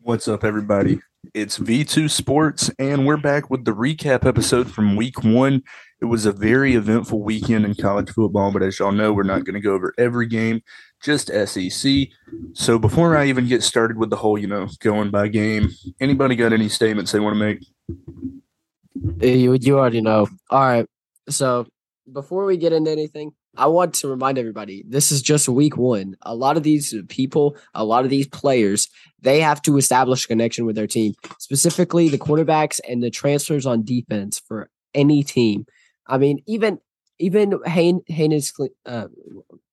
What's up, everybody? It's V2 Sports, and we're back with the recap episode from week one. It was a very eventful weekend in college football, but as y'all know, we're not going to go over every game, just SEC. So before I even get started with the whole, you know, going by game, anybody got any statements they want to make? Eh, you, you already know. All right. So before we get into anything, I want to remind everybody this is just week one. A lot of these people, a lot of these players, they have to establish a connection with their team, specifically the quarterbacks and the transfers on defense for any team. I mean, even even Haynes, Haynes uh,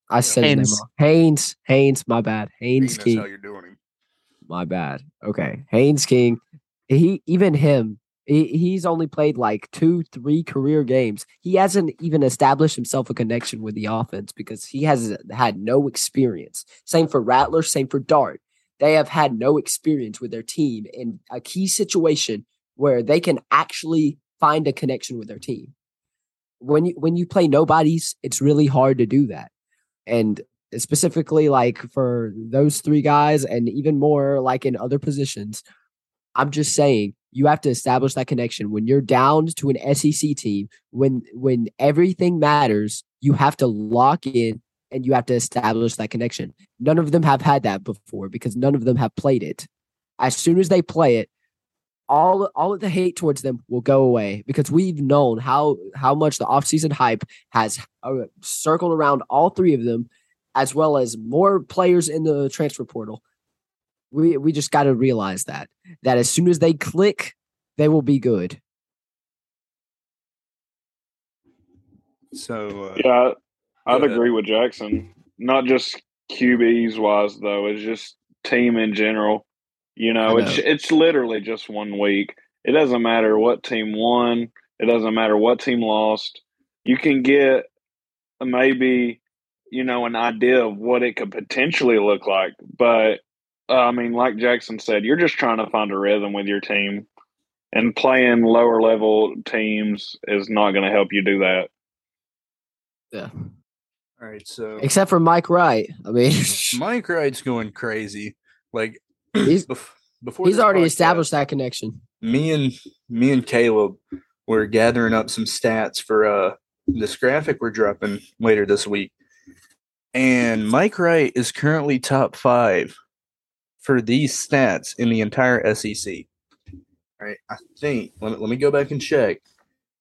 I said Haynes. his name wrong. Haynes, Haynes, my bad. Haynes King. how you're doing him. My bad. Okay, Haynes King. He even him he, he's only played like two, three career games. He hasn't even established himself a connection with the offense because he has had no experience. Same for Rattler, same for Dart. They have had no experience with their team in a key situation where they can actually find a connection with their team. When you when you play nobodies, it's really hard to do that. And specifically like for those three guys and even more like in other positions, I'm just saying you have to establish that connection. When you're down to an SEC team when when everything matters you have to lock in and you have to establish that connection. None of them have had that before because none of them have played it. As soon as they play it all all of the hate towards them will go away because we've known how how much the offseason hype has uh, circled around all three of them as well as more players in the transfer portal we we just got to realize that that as soon as they click, they will be good. So uh, yeah, I'd agree with Jackson. Not just QBs wise though, it's just team in general. You know, know, it's it's literally just one week. It doesn't matter what team won. It doesn't matter what team lost. You can get maybe you know an idea of what it could potentially look like, but I mean, like Jackson said, you're just trying to find a rhythm with your team, and playing lower level teams is not going to help you do that. Yeah. All right. So, except for Mike Wright, I mean, Mike Wright's going crazy. Like he's before he's already podcast, established that connection. Me and me and Caleb were gathering up some stats for uh this graphic we're dropping later this week. And Mike Wright is currently top five for these stats in the entire SEC. All right, I think let me, let me go back and check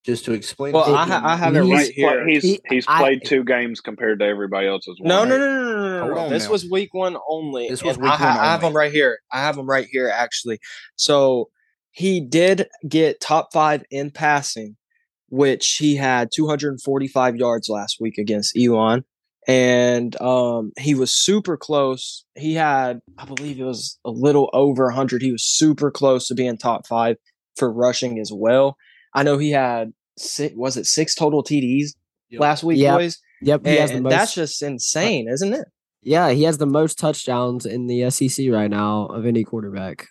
just to explain. Well, I, I, have it right here. He's he, he's played I, two games compared to everybody else as well. No, no, no, no, no, no. no. This now. was week one only. This was week I, one I, I have them right here. I have them right here actually. So he did get top five in passing, which he had 245 yards last week against Elon and um, he was super close. He had, I believe, it was a little over 100. He was super close to being top five for rushing as well. I know he had six, was it six total TDs yep. last week, yep. boys? Yep, and, most, that's just insane, isn't it? Yeah, he has the most touchdowns in the SEC right now of any quarterback.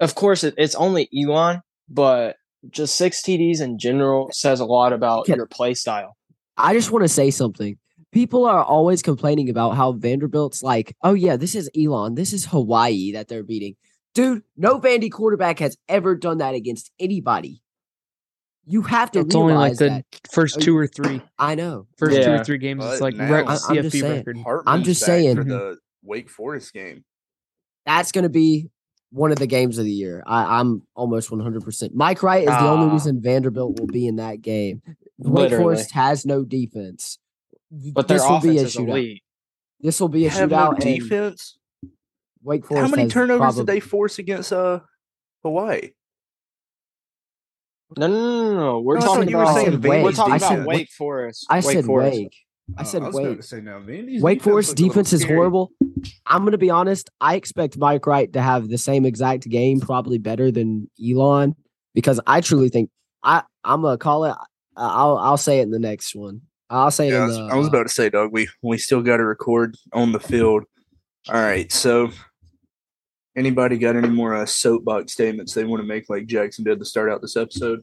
Of course, it, it's only Elon, but just six TDs in general says a lot about Can, your play style. I just want to say something people are always complaining about how Vanderbilt's like, oh yeah, this is Elon, this is Hawaii that they're beating. Dude, no Vandy quarterback has ever done that against anybody. You have to. It's only like the that. first two or three. I know. First yeah. two or three games. But it's like now, I'm CFP just record. I'm just saying for the Wake Forest game. That's going to be one of the games of the year. I, am almost 100. percent Mike Wright is the only ah. reason Vanderbilt will be in that game. Wake Forest has no defense. But their this will be a shootout. Elite. This will be a have shootout. No defense. Wake Forest. How many turnovers probably... did they force against uh Hawaii? No, no, no, no. We're no, talking about Wake. We're talking about Wake Forest. I said Forest. Wake. I said oh, I Wake. Say now, Wake Forest defense is horrible. I'm going to be honest. I expect Mike Wright to have the same exact game, probably better than Elon, because I truly think I I'm gonna call it. I'll I'll say it in the next one. I'll say yeah, I was, I was about to say, Doug, we we still got to record on the field. All right, so anybody got any more uh, soapbox statements they want to make, like Jackson did to start out this episode?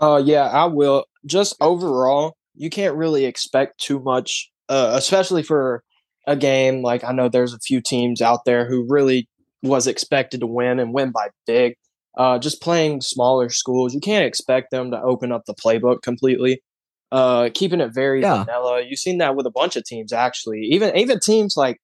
Uh, yeah, I will. Just overall, you can't really expect too much, uh, especially for a game. Like I know there's a few teams out there who really was expected to win and win by big. Uh, just playing smaller schools, you can't expect them to open up the playbook completely. Uh, keeping it very yeah. vanilla. You've seen that with a bunch of teams actually. Even even teams like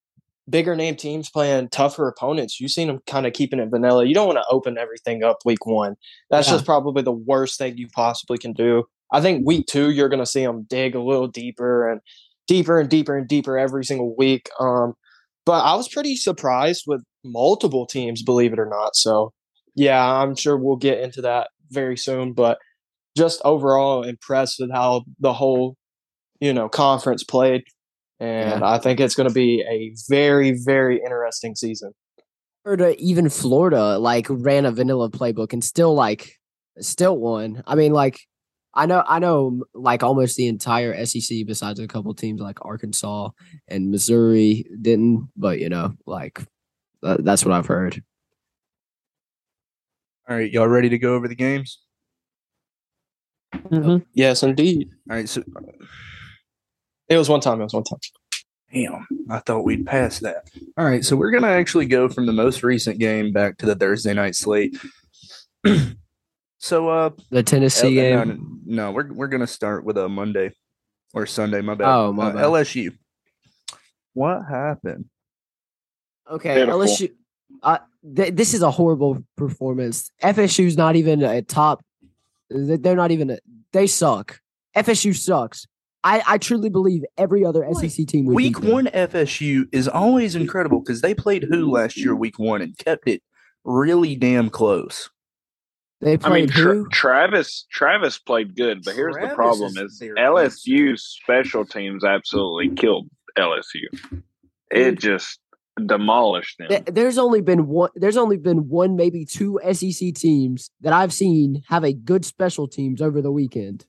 bigger name teams playing tougher opponents, you've seen them kind of keeping it vanilla. You don't want to open everything up week one. That's yeah. just probably the worst thing you possibly can do. I think week two, you're going to see them dig a little deeper and deeper and deeper and deeper every single week. Um, but I was pretty surprised with multiple teams, believe it or not. So, yeah, I'm sure we'll get into that very soon. But just overall impressed with how the whole, you know, conference played. And yeah. I think it's going to be a very, very interesting season. Or even Florida, like ran a vanilla playbook and still like still won. I mean, like I know, I know, like almost the entire SEC, besides a couple teams like Arkansas and Missouri, didn't. But you know, like that's what I've heard. All right, y'all ready to go over the games? Mm-hmm. Yes, indeed. All right, so it was one time. It was one time. Damn, I thought we'd pass that. All right, so we're gonna actually go from the most recent game back to the Thursday night slate. so, uh, the Tennessee L- game. No, no, we're we're gonna start with a Monday or Sunday. My bad. Oh, my uh, bad. LSU. What happened? Okay, Beautiful. LSU. Uh, th- this is a horrible performance. FSU's not even a top. They're not even. A, they suck. FSU sucks. I, I truly believe every other SEC team. Would week one FSU is always incredible because they played who last year, week one, and kept it really damn close. They played I mean, who? Travis Travis played good, but here's Travis the problem: is, is LSU's special teams absolutely killed LSU. It just demolished them. There's only been one. There's only been one, maybe two SEC teams that I've seen have a good special teams over the weekend.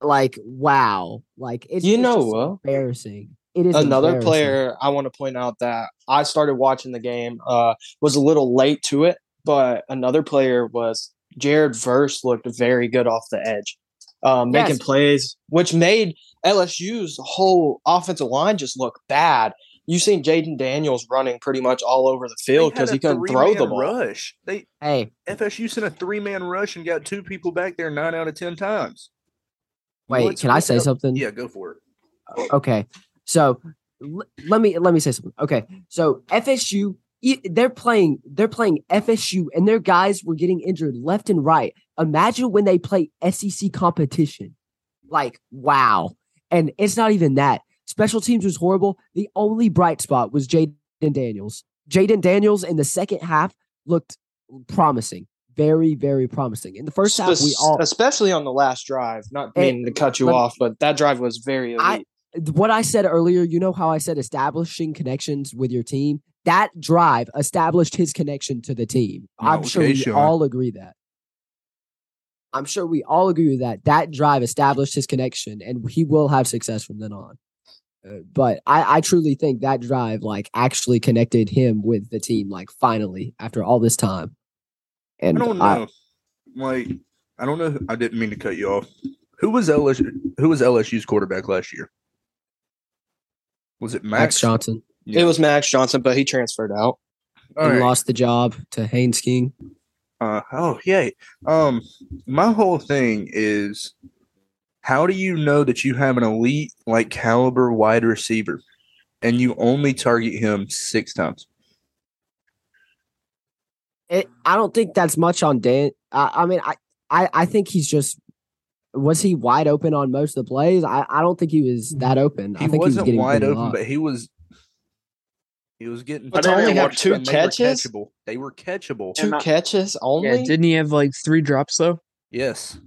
Like wow, like it's you know embarrassing. It is another player I want to point out that I started watching the game. Uh, was a little late to it, but another player was Jared Verse looked very good off the edge, um, making yes. plays, which made LSU's whole offensive line just look bad you seen Jayden Daniels running pretty much all over the field because he couldn't throw the ball. Rush. They hey FSU sent a three man rush and got two people back there nine out of ten times. Wait, What's, can I say up? something? Yeah, go for it. Okay, so l- let me let me say something. Okay, so FSU they're playing they're playing FSU and their guys were getting injured left and right. Imagine when they play SEC competition. Like wow. And it's not even that. Special teams was horrible. The only bright spot was Jayden Daniels. Jayden Daniels in the second half looked promising. Very, very promising. In the first half, we all especially on the last drive, not eh, meaning to cut you off, but that drive was very elite. I, what I said earlier, you know how I said establishing connections with your team? That drive established his connection to the team. I'm okay, sure we sure. all agree that. I'm sure we all agree with that. That drive established his connection, and he will have success from then on. But I, I truly think that drive like actually connected him with the team like finally after all this time. And I don't know. I, like I don't know. I didn't mean to cut you off. Who was LSU? Who was LSU's quarterback last year? Was it Max, Max Johnson? Yeah. It was Max Johnson, but he transferred out and right. lost the job to Haynes King. Uh oh yeah. Um, my whole thing is how do you know that you have an elite like caliber wide receiver and you only target him six times? It, I don't think that's much on Dan. I, I mean, I, I, I think he's just was he wide open on most of the plays? I, I don't think he was hmm. that open. He I think wasn't he was wide open, but he was he was getting. But only have two catches, they were catchable. They were catchable. Two catches only. Yeah, didn't he have like three drops though? Yes.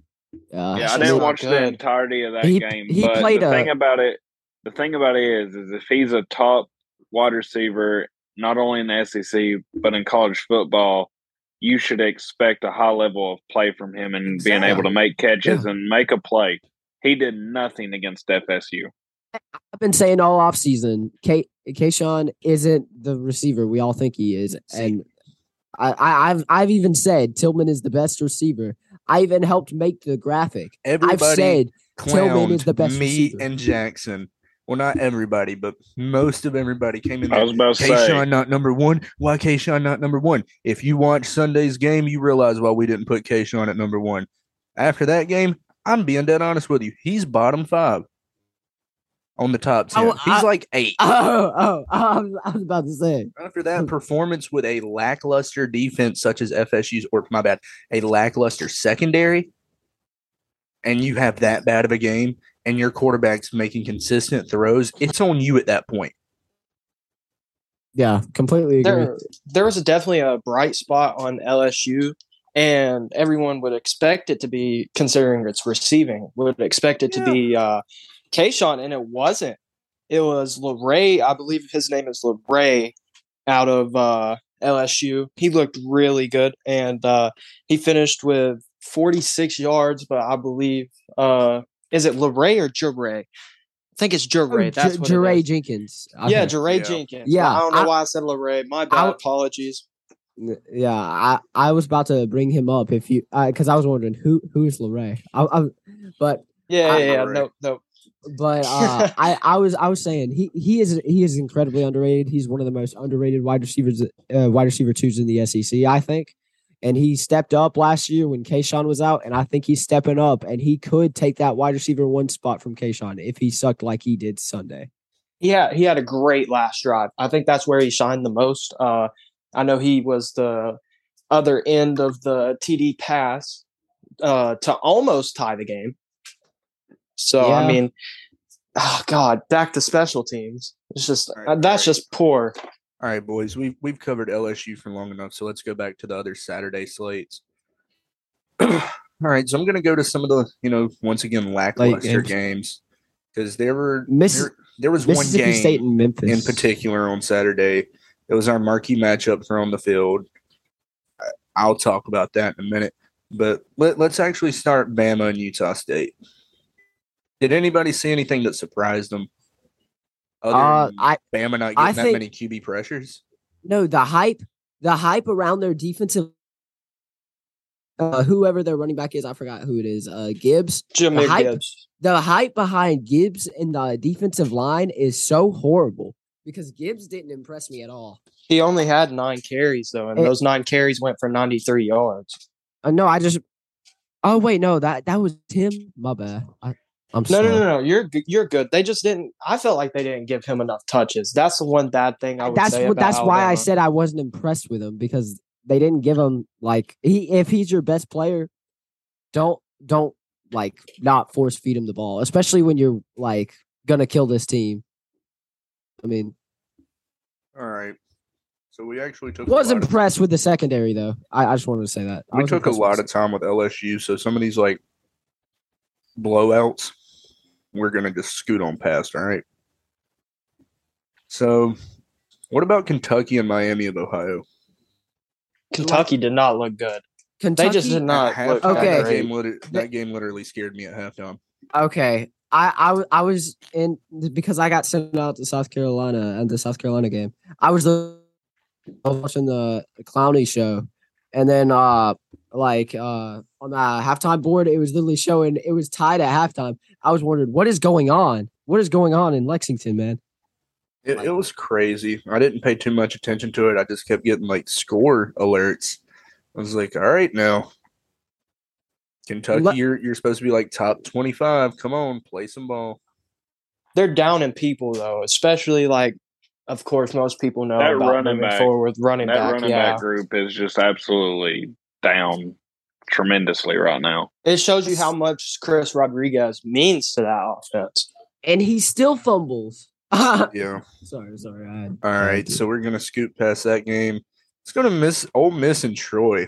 Uh, yeah, I didn't watch good. the entirety of that he, game. He but played the a, thing about it, the thing about it is, is if he's a top wide receiver, not only in the SEC but in college football, you should expect a high level of play from him and exactly. being able to make catches yeah. and make a play. He did nothing against FSU. I've been saying all off season, K Kayshon isn't the receiver we all think he is, and I, I, have I've even said Tillman is the best receiver. I even helped make the graphic. Everybody I've said Tillman is the best me receiver. and Jackson well, not everybody, but most of everybody came in. There. I was about to Kayshon say, not number one. Why Kayshon not number one? If you watch Sunday's game, you realize why we didn't put Kayshon at number one. After that game, I'm being dead honest with you. He's bottom five on the top ten. Oh, He's I, like eight. Oh, oh, oh, I was about to say. After that performance with a lackluster defense such as FSU's, or my bad, a lackluster secondary, and you have that bad of a game, and your quarterback's making consistent throws, it's on you at that point. Yeah, completely agree. There, there was definitely a bright spot on LSU, and everyone would expect it to be, considering its receiving, would expect it yeah. to be uh, Kayshon, and it wasn't. It was Leray, I believe his name is Leray, out of uh, LSU. He looked really good, and uh, he finished with 46 yards, but I believe uh, is it Leray or Jaray? I think it's Jaray. Oh, That's Jaray Jenkins. I yeah, Jaray yeah. Jenkins. Yeah, I don't know I, why I said Leray. My bad. I, apologies. Yeah, I, I was about to bring him up if you because I was wondering who who is Leray. I, I but yeah, yeah, yeah no, no. But uh, I I was I was saying he he is he is incredibly underrated. He's one of the most underrated wide receivers uh, wide receiver twos in the SEC. I think and he stepped up last year when Kayshon was out, and I think he's stepping up, and he could take that wide receiver one spot from Kayshon if he sucked like he did Sunday. Yeah, he had a great last drive. I think that's where he shined the most. Uh, I know he was the other end of the TD pass uh, to almost tie the game. So yeah. I mean, oh God, back to special teams. It's just right, uh, that's right. just poor. All right, boys, we've we've covered LSU for long enough, so let's go back to the other Saturday slates. All right, so I'm going to go to some of the you know once again lackluster games because there were Miss, there, there was one game State and Memphis. in particular on Saturday. It was our marquee matchup for on the field. I'll talk about that in a minute, but let, let's actually start Bama and Utah State. Did anybody see anything that surprised them? uh, I Bama not getting I that think, many QB pressures. No, the hype, the hype around their defensive. Uh, whoever their running back is, I forgot who it is. Uh, Gibbs. Jimmy the hype, Gibbs. The hype behind Gibbs in the defensive line is so horrible because Gibbs didn't impress me at all. He only had nine carries though, and it, those nine carries went for ninety three yards. Uh, no, I just. Oh wait, no that that was Tim. My bad. I, I'm no, no, no, no. You're you're good. They just didn't. I felt like they didn't give him enough touches. That's the one bad thing I would that's say. What, that's Alabama. why I said I wasn't impressed with him because they didn't give him like he if he's your best player, don't don't like not force feed him the ball, especially when you're like gonna kill this team. I mean, all right. So we actually took. Was impressed with the secondary though. I, I just wanted to say that we took a lot of time with LSU. So some of these like blowouts, we're going to just scoot on past. All right. So, what about Kentucky and Miami of Ohio? Kentucky did not look good. Kentucky, they just did not. Half, okay, that game, literally, that game literally scared me at halftime. Okay, I, I I was in because I got sent out to South Carolina and the South Carolina game. I was watching the Clowney show, and then uh like uh on the halftime board, it was literally showing it was tied at halftime. I was wondering what is going on. What is going on in Lexington, man? It, it was crazy. I didn't pay too much attention to it. I just kept getting like score alerts. I was like, all right, now Kentucky, Le- you're you're supposed to be like top twenty five. Come on, play some ball. They're down in people though, especially like of course, most people know that about running back, forward running that back. running yeah. back group is just absolutely down tremendously right now. It shows you how much Chris Rodriguez means to that offense. And he still fumbles. yeah. Sorry, sorry. All right, so we're gonna scoot past that game. Let's go to Miss Ole Miss and Troy.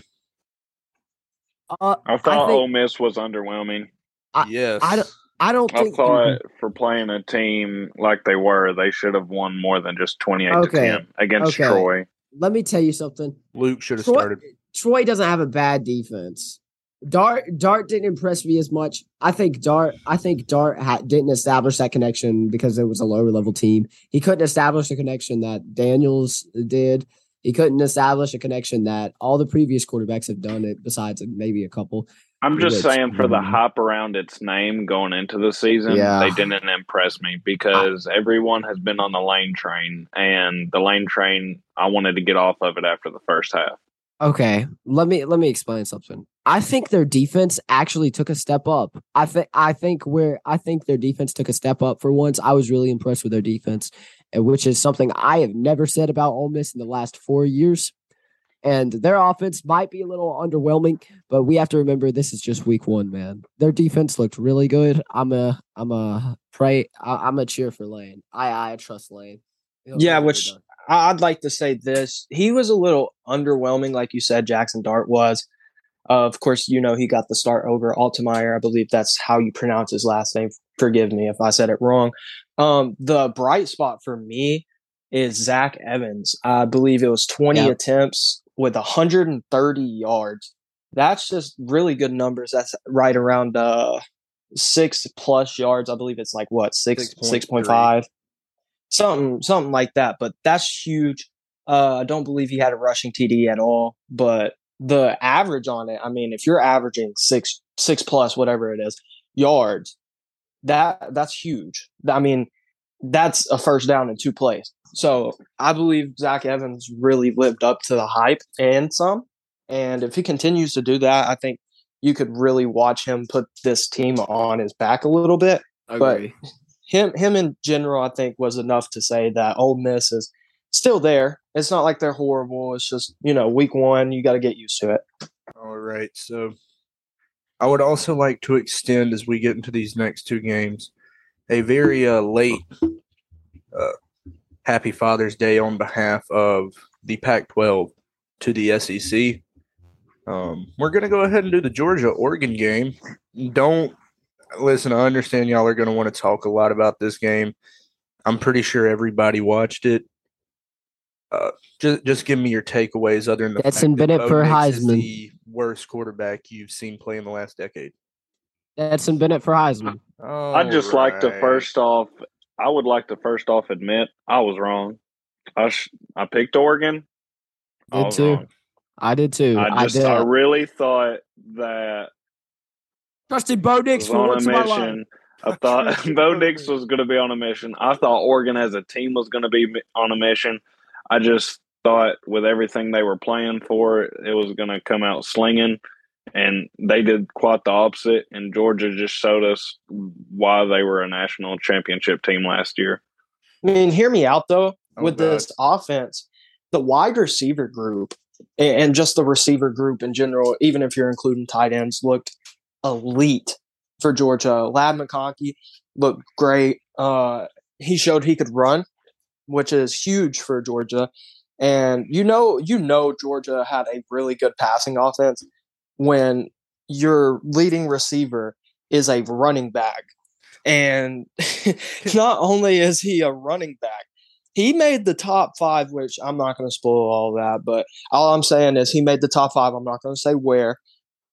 Uh, I thought I think, Ole Miss was underwhelming. I, yes, I don't. I don't I thought for playing a team like they were, they should have won more than just 28 okay. to 10 against okay. Troy. Let me tell you something. Luke should have started. Troy doesn't have a bad defense. Dart Dart didn't impress me as much. I think Dart I think Dart ha- didn't establish that connection because it was a lower level team. He couldn't establish a connection that Daniels did. He couldn't establish a connection that all the previous quarterbacks have done it besides maybe a couple. I'm just saying for the mm-hmm. hop around its name going into the season, yeah. they didn't impress me because I, everyone has been on the lane train and the lane train I wanted to get off of it after the first half. Okay, let me let me explain something. I think their defense actually took a step up. I think I think where I think their defense took a step up for once. I was really impressed with their defense, which is something I have never said about Ole Miss in the last four years. And their offense might be a little underwhelming, but we have to remember this is just week one, man. Their defense looked really good. I'm a I'm a pray I, am a cheer for Lane. I I trust Lane. yeah, which I'd like to say this. He was a little underwhelming, like you said, Jackson Dart was. Uh, of course, you know, he got the start over Altmyer. I believe that's how you pronounce his last name. Forgive me if I said it wrong. Um, the bright spot for me is Zach Evans. I believe it was 20 yep. attempts with 130 yards. That's just really good numbers. That's right around uh, six plus yards. I believe it's like what six six point five something something like that. But that's huge. Uh, I don't believe he had a rushing TD at all, but the average on it, I mean, if you're averaging six six plus whatever it is yards, that that's huge. I mean, that's a first down in two plays. So I believe Zach Evans really lived up to the hype and some. And if he continues to do that, I think you could really watch him put this team on his back a little bit. But him him in general, I think, was enough to say that Ole Miss is still there. It's not like they're horrible. It's just you know, week one, you got to get used to it. All right, so I would also like to extend as we get into these next two games a very uh, late uh, Happy Father's Day on behalf of the Pac-12 to the SEC. Um, we're going to go ahead and do the Georgia Oregon game. Don't listen, I understand y'all are going to want to talk a lot about this game. I'm pretty sure everybody watched it. Uh, just just give me your takeaways other than the Stetson Bennett for Heisman. the worst quarterback you've seen play in the last decade. Stetson Bennett for Heisman. I'd just right. like to first off, I would like to first off admit I was wrong. I sh- I picked Oregon. I did too. Wrong. I did too. I just I, I really thought that Trusted Bo Nix for once in my life. I thought Bo Nix was going to be on a mission. I thought Oregon as a team was going to be on a mission. I just thought with everything they were playing for, it was going to come out slinging, and they did quite the opposite. And Georgia just showed us why they were a national championship team last year. I mean, hear me out though. Oh, with God. this offense, the wide receiver group and just the receiver group in general, even if you're including tight ends, looked elite for Georgia. Ladd McConkey looked great. Uh, he showed he could run, which is huge for Georgia. And you know, you know, Georgia had a really good passing offense when your leading receiver is a running back. And not only is he a running back, he made the top five, which I'm not going to spoil all that, but all I'm saying is he made the top five. I'm not going to say where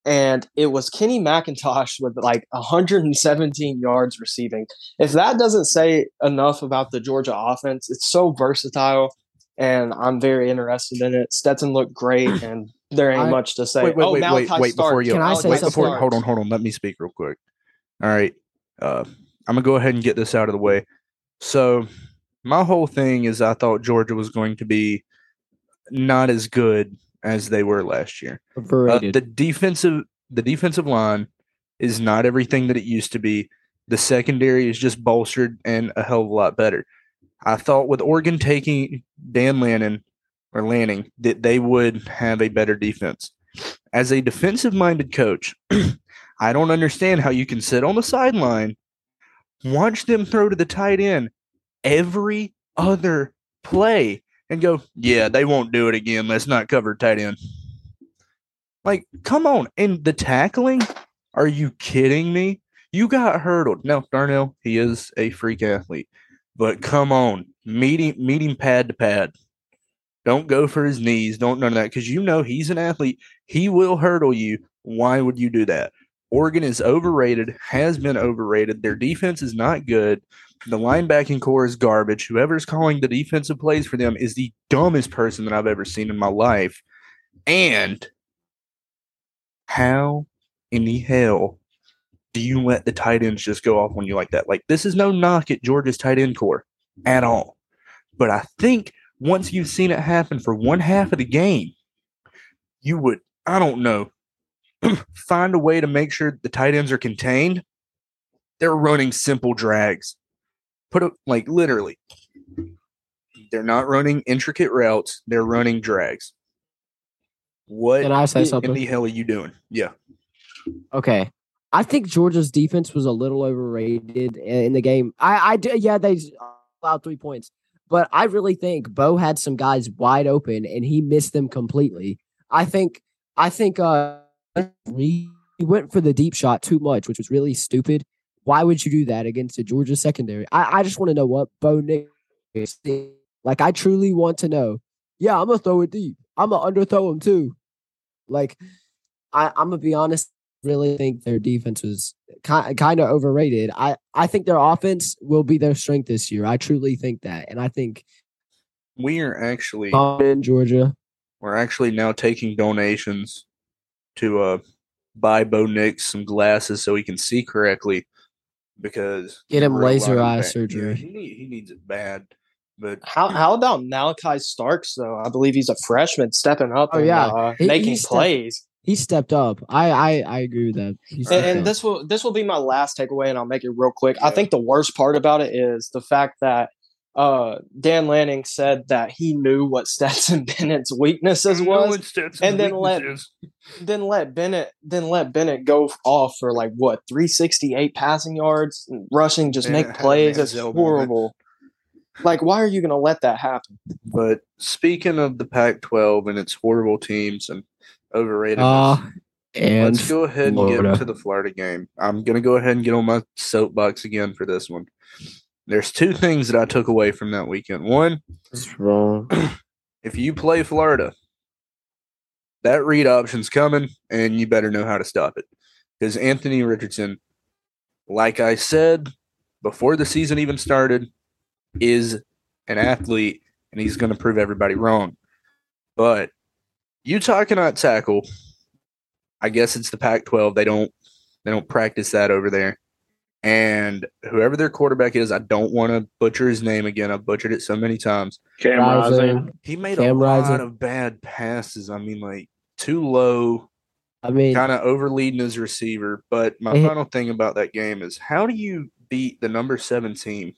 and it was Kenny McIntosh with like 117 yards receiving. If that doesn't say enough about the Georgia offense, it's so versatile, and I'm very interested in it. Stetson looked great, and there ain't I, much to say. Wait, wait, oh, wait, wait, wait before you. Can I say wait, before, hold on, hold on. Let me speak real quick. All right, uh, I'm gonna go ahead and get this out of the way. So, my whole thing is, I thought Georgia was going to be not as good as they were last year. Uh, the defensive the defensive line is not everything that it used to be. The secondary is just bolstered and a hell of a lot better. I thought with Oregon taking Dan Lanning or Lanning that they would have a better defense. As a defensive minded coach, I don't understand how you can sit on the sideline, watch them throw to the tight end every other play and go, yeah, they won't do it again. Let's not cover tight end. Like, come on. And the tackling, are you kidding me? You got hurdled. Now, Darnell, he is a freak athlete, but come on, meeting meeting pad to pad. Don't go for his knees. Don't none of that because you know he's an athlete. He will hurdle you. Why would you do that? Oregon is overrated, has been overrated. Their defense is not good. The linebacking core is garbage. Whoever's calling the defensive plays for them is the dumbest person that I've ever seen in my life. And how in the hell do you let the tight ends just go off on you like that? Like, this is no knock at Georgia's tight end core at all. But I think once you've seen it happen for one half of the game, you would, I don't know, find a way to make sure the tight ends are contained. They're running simple drags. Put it like literally. They're not running intricate routes, they're running drags. What Can I say something? in the hell are you doing? Yeah. Okay. I think Georgia's defense was a little overrated in the game. I, I yeah, they allowed three points, but I really think Bo had some guys wide open and he missed them completely. I think, I think, uh, he went for the deep shot too much, which was really stupid. Why would you do that against the Georgia secondary? I, I just want to know what Bo Nix is. Like, I truly want to know. Yeah, I'm gonna throw it deep. I'm gonna underthrow him too. Like, I, I'm gonna be honest really think their defense was kind kind of overrated. I I think their offense will be their strength this year. I truly think that, and I think we are actually in Georgia. We're actually now taking donations to uh buy Bo Nix some glasses so he can see correctly because get him laser eye surgery. Yeah, he, need, he needs it bad. But how how about Malaki Starks though? I believe he's a freshman stepping up. Oh and, yeah, uh, he, making plays he stepped up. I I, I agree with that. And, and this will this will be my last takeaway, and I'll make it real quick. Yeah. I think the worst part about it is the fact that uh, Dan Lanning said that he knew what Stetson Bennett's weaknesses was, and then let then let Bennett then let Bennett go off for like what three sixty eight passing yards, rushing, just make plays. That's horrible. Like, why are you going to let that happen? But speaking of the Pac twelve and its horrible teams and overrated. Uh, and let's go ahead and Florida. get to the Florida game. I'm gonna go ahead and get on my soapbox again for this one. There's two things that I took away from that weekend. One, What's wrong? if you play Florida, that read option's coming, and you better know how to stop it. Because Anthony Richardson, like I said before the season even started, is an athlete, and he's going to prove everybody wrong. But Utah cannot tackle. I guess it's the Pac-12. They don't they don't practice that over there. And whoever their quarterback is, I don't want to butcher his name again. I've butchered it so many times. Cam Rising. He made Cam a lot Rising. of bad passes. I mean, like too low. I mean, kind of overleading his receiver. But my final thing about that game is how do you beat the number seven team?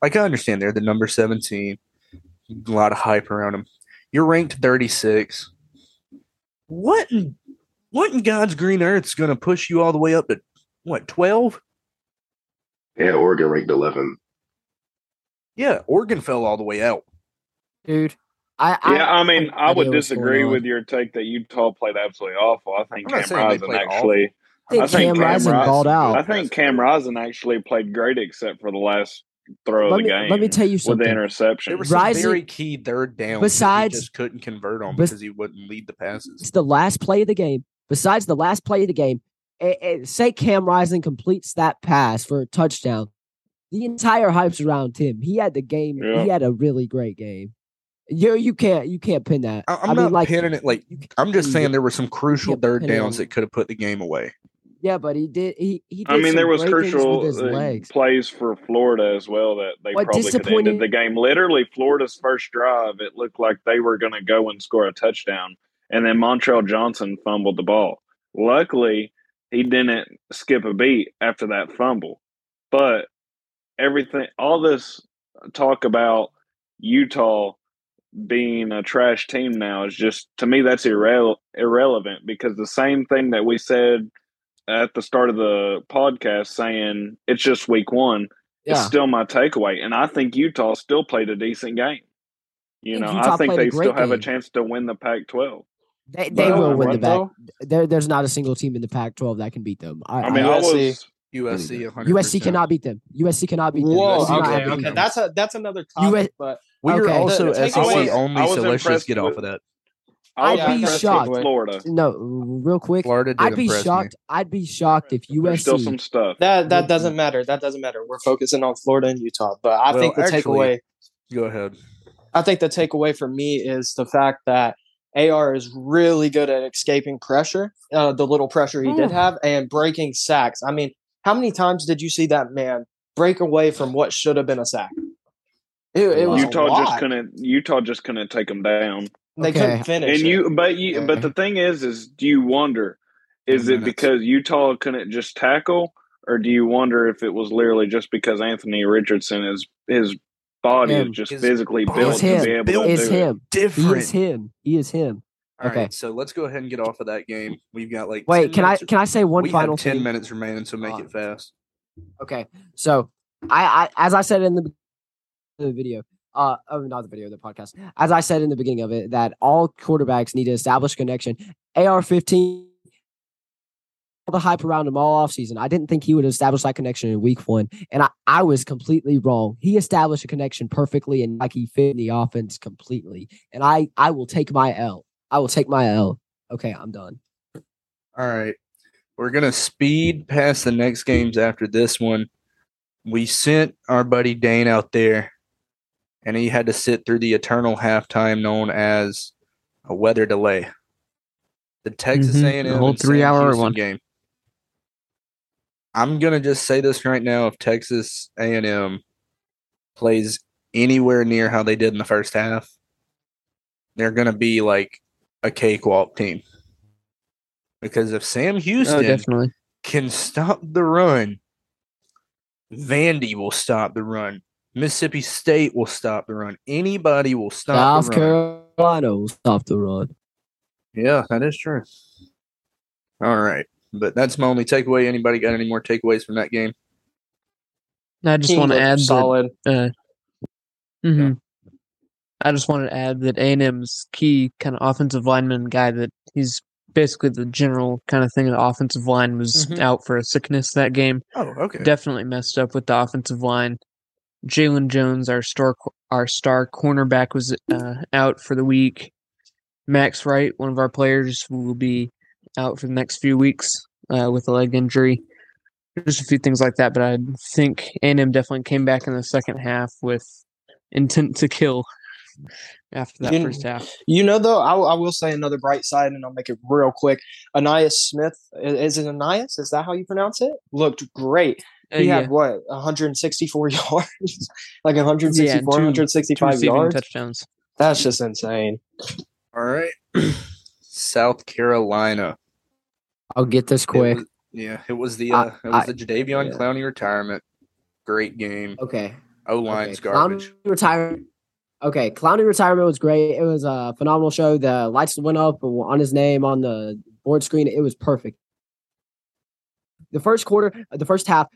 Like I understand they're the number seven team. A lot of hype around them. You're ranked 36. What in, what in God's green earth is going to push you all the way up to what 12? Yeah, Oregon ranked 11. Yeah, Oregon fell all the way out. Dude, I, I yeah, I mean, I, I would disagree with your take that Utah played absolutely awful. I think Cam Rising actually. I think, I think Cam, Cam Rising balled out. I think Cam Rising actually played great, except for the last throw let the me, game. Let me tell you something. With the interception, there was some Rising, very key third down. Besides, he just couldn't convert on because he wouldn't lead the passes. It's the last play of the game. Besides the last play of the game, it, it, say Cam Rising completes that pass for a touchdown. The entire hype's around him. He had the game. Yeah. He had a really great game. You you can't you can't pin that. I, am not mean, like, pinning it. Like I'm just saying there were some crucial third downs that could have put the game away. Yeah, but he did. He, he did I mean, there was crucial uh, plays for Florida as well that they what probably could have ended the game. Literally, Florida's first drive, it looked like they were going to go and score a touchdown, and then Montrell Johnson fumbled the ball. Luckily, he didn't skip a beat after that fumble. But everything, all this talk about Utah being a trash team now is just to me that's irre- irrelevant because the same thing that we said at the start of the podcast saying it's just week one. Yeah. It's still my takeaway, and I think Utah still played a decent game. You know, I think they still have a chance to win the Pac-12. They, they will win the back. There, there's not a single team in the Pac-12 that can beat them. I, I mean, I, was USC. 100%. USC cannot beat them. USC cannot beat them. Whoa, okay, okay. Them. That's a that's another topic. US, but we are also the, the SEC only, so let's just get with, off of that. I'd be shocked. Florida. No, real quick. Florida I'd be shocked. Me. I'd be shocked if USC. There's still some stuff. That that doesn't matter. That doesn't matter. We're focusing on Florida and Utah. But I well, think the actually, takeaway. Go ahead. I think the takeaway for me is the fact that AR is really good at escaping pressure, uh, the little pressure he Ooh. did have, and breaking sacks. I mean, how many times did you see that man break away from what should have been a sack? It, it was Utah just couldn't. Utah just couldn't take him down. They okay. couldn't finish. And you, but you, okay. but the thing is, is do you wonder? Is it because Utah couldn't just tackle, or do you wonder if it was literally just because Anthony Richardson is his body him. is just his physically built to be able to is do him. it. Different. He is him. He is him. All okay, right, so let's go ahead and get off of that game. We've got like wait. Can I can I say one we final? ten thing? minutes remaining, so make uh, it fast. Okay, so I, I as I said in the, the video, uh, oh, not the video, the podcast. As I said in the beginning of it, that all quarterbacks need to establish connection. AR fifteen the hype around him all offseason. I didn't think he would establish that connection in week one. And I, I was completely wrong. He established a connection perfectly and like he fit in the offense completely. And I, I will take my L. I will take my L. Okay, I'm done. All right. We're going to speed past the next games after this one. We sent our buddy Dane out there, and he had to sit through the eternal halftime known as a weather delay. The Texas mm-hmm. A&M whole three hour one game. I'm gonna just say this right now: if Texas A&M plays anywhere near how they did in the first half, they're gonna be like a cakewalk team. Because if Sam oh, Houston oh, definitely. can stop the run, Vandy will stop the run. Mississippi State will stop the run. Anybody will stop South Carolina will stop the run. Yeah, that is true. All right. But that's my only takeaway. Anybody got any more takeaways from that game? I just want to add solid. That, uh, mm-hmm. yeah. I just want to add that A and M's key kind of offensive lineman guy that he's basically the general kind of thing of the offensive line was mm-hmm. out for a sickness that game. Oh, okay. Definitely messed up with the offensive line. Jaylon Jones, our star, our star cornerback, was uh, out for the week. Max Wright, one of our players, will be out for the next few weeks uh, with a leg injury. Just a few things like that, but I think A&M definitely came back in the second half with intent to kill after that you, first half. You know, though, I, I, will say another bright side, and I'll make it real quick. Ainias Smith, is it Ainias? Is that how you pronounce it? Looked great. Uh, he uh, yeah. had what 164 yards, like 164, yeah, two, 165 yards, touchdowns. That's just insane. All right. South Carolina. I'll get this quick. It was, yeah, it was the uh, I, it was I, the Jadeveon yeah. Clowney retirement. Great game. Okay. O line's okay. garbage. Clowney retirement. Okay, Clowney retirement was great. It was a phenomenal show. The lights went up on his name on the board screen. It was perfect. The first quarter, the first half,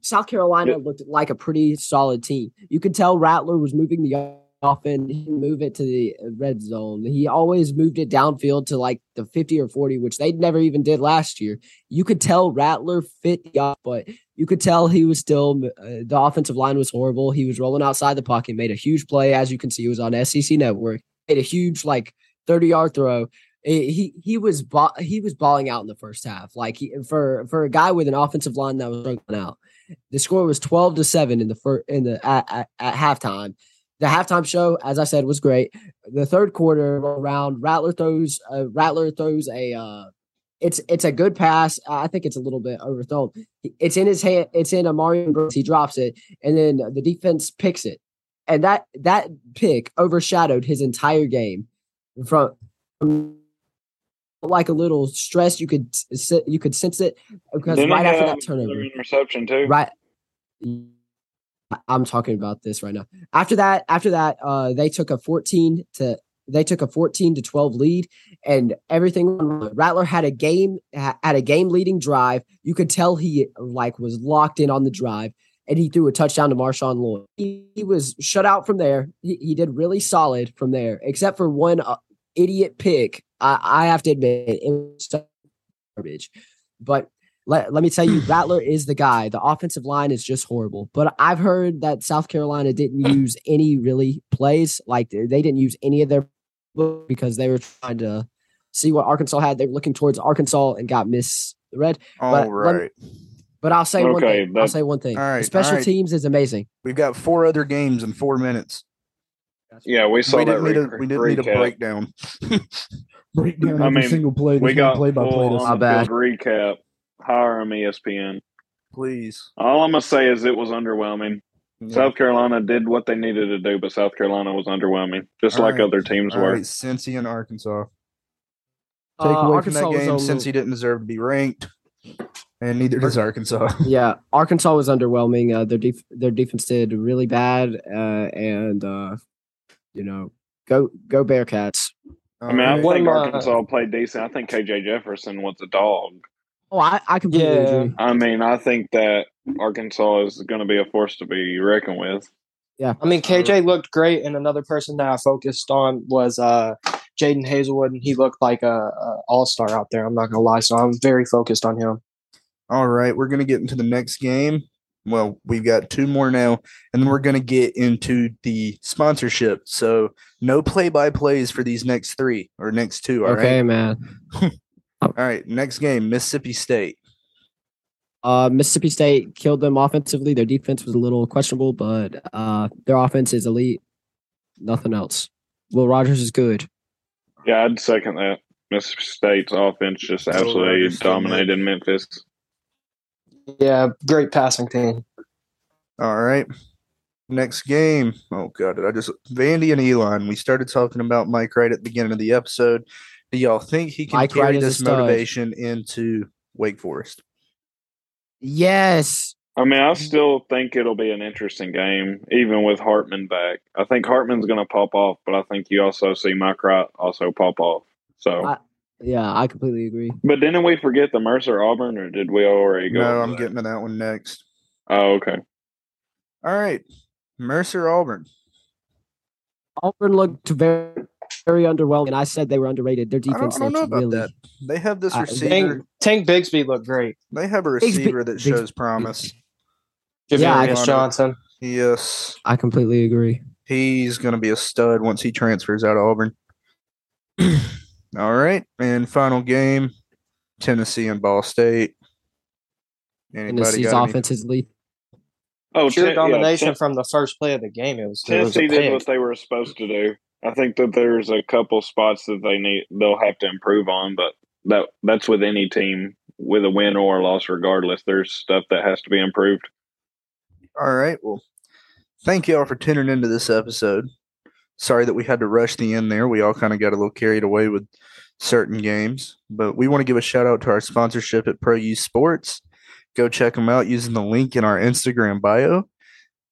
South Carolina looked like a pretty solid team. You could tell Rattler was moving the often he move it to the red zone. He always moved it downfield to like the 50 or 40, which they never even did last year. You could tell Rattler fit off, but you could tell he was still uh, the offensive line was horrible. He was rolling outside the pocket, made a huge play as you can see. He was on SEC Network, made a huge like 30 yard throw. He he was he was balling out in the first half. Like he, for for a guy with an offensive line that was struggling out, the score was 12 to seven in the first in the at, at, at halftime the halftime show, as I said, was great. The third quarter around, Rattler throws uh, Rattler throws a uh, it's it's a good pass. I think it's a little bit overthrown. It's in his hand. It's in Amari Brooks. He drops it, and then the defense picks it, and that that pick overshadowed his entire game. From like a little stress, you could you could sense it because Didn't right after that turnover, interception too. Right I'm talking about this right now. After that, after that, uh, they took a 14 to they took a 14 to 12 lead, and everything. Rattler had a game had a game leading drive. You could tell he like was locked in on the drive, and he threw a touchdown to Marshawn Lloyd. He, he was shut out from there. He, he, did really solid from there, except for one uh, idiot pick. I, I have to admit it was garbage, but let, let me tell you, Rattler is the guy. The offensive line is just horrible. But I've heard that South Carolina didn't use any really plays. Like they didn't use any of their because they were trying to see what Arkansas had. They were looking towards Arkansas and got misread. All but, right. but I'll say okay, one thing. I'll say one thing. All right, the special right. teams is amazing. We've got four other games in four minutes. Yeah, we saw we that. Didn't re- a, we didn't recap. need a breakdown. breakdown every mean, single play. we got play by play. On bad. recap. Hire him ESPN, please. All I'm gonna say is it was underwhelming. Yeah. South Carolina did what they needed to do, but South Carolina was underwhelming, just All like right. other teams All were. Right. Cincy and Arkansas. Take uh, away Arkansas from that game, since he didn't deserve to be ranked, and neither does Arkansas. yeah, Arkansas was underwhelming. Uh, their def- their defense did really bad, uh, and uh, you know, go go Bearcats. I mean, I think Arkansas played decent. I think KJ Jefferson was a dog. Oh, I, I completely yeah. agree. I mean, I think that Arkansas is going to be a force to be reckoned with. Yeah. I mean, KJ looked great, and another person that I focused on was uh, Jadon Haselwood, and he looked like a, a all star out there. I'm not gonna lie, so I'm very focused on him. All right, we're gonna get into the next game. Well, we've got two more now, and then we're gonna get into the sponsorship. So no play by plays for these next three or next two. All okay, right? man. all right, next game, Mississippi State. Uh, Mississippi State killed them offensively. Their defense was a little questionable, but uh, their offense is elite. Nothing else. Will Rogers is good. Yeah, I'd second that. Mississippi State's offense just absolutely dominated Memphis. Yeah, great passing team. All right. Next game. Oh god, did I just Vandy and Elon. We started talking about Mike right at the beginning of the episode. Do y'all think he can Mike carry Wright this motivation into Wake Forest? Yes. I mean, I still think it'll be an interesting game, even with Hartman back. I think Hartman's going to pop off, but I think you also see Mike Wright also pop off. So, I, yeah, I completely agree. But didn't we forget the Mercer Auburn, or did we already go? No, I'm that? getting to that one next. Oh, okay. All right, Mercer Auburn. Auburn looked very very underwhelming. I said they were underrated. Their defense. I don't, I don't know about really, that. They have this uh, receiver. Tank, Tank Bigsby looked great. They have a receiver Bigsby, that shows Bigsby. promise. Ja'Varrius Johnson. Yes, I completely agree. He's going to be a stud once he transfers out of Auburn. All right, and final game: Tennessee and Ball State. Anybody Tennessee's offense is lead. Oh, pure domination yeah, from the first play of the game. It was Tennessee it was did what they were supposed to do. I think that there's a couple spots that they need they'll have to improve on, but that that's with any team with a win or a loss regardless. There's stuff that has to be improved. All right. Well, thank you all for tuning into this episode. Sorry that we had to rush the end there. We all kind of got a little carried away with certain games, but we want to give a shout out to our sponsorship at Pro U Sports. Go check them out using the link in our Instagram bio.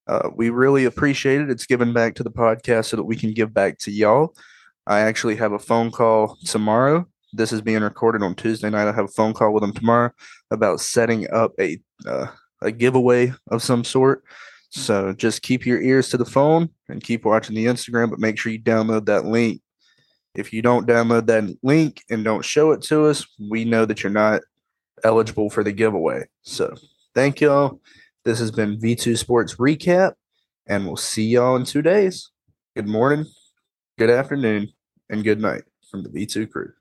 Uh, we really appreciate it. It's given back to the podcast so that we can give back to y'all. I actually have a phone call tomorrow. This is being recorded on Tuesday night. I have a phone call with them tomorrow about setting up a uh, a giveaway of some sort. So just keep your ears to the phone and keep watching the Instagram, but make sure you download that link. If you don't download that link and don't show it to us, we know that you're not eligible for the giveaway. So thank y'all. This has been V2 Sports Recap, and we'll see y'all in two days. Good morning, good afternoon, and good night from the V2 crew.